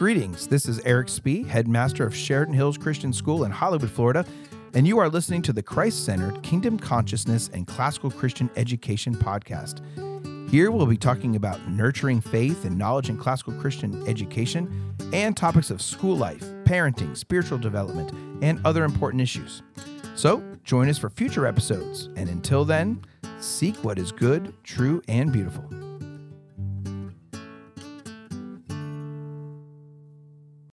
Greetings. This is Eric Spee, headmaster of Sheridan Hills Christian School in Hollywood, Florida, and you are listening to the Christ centered Kingdom Consciousness and Classical Christian Education podcast. Here we'll be talking about nurturing faith and knowledge in classical Christian education and topics of school life, parenting, spiritual development, and other important issues. So join us for future episodes, and until then, seek what is good, true, and beautiful.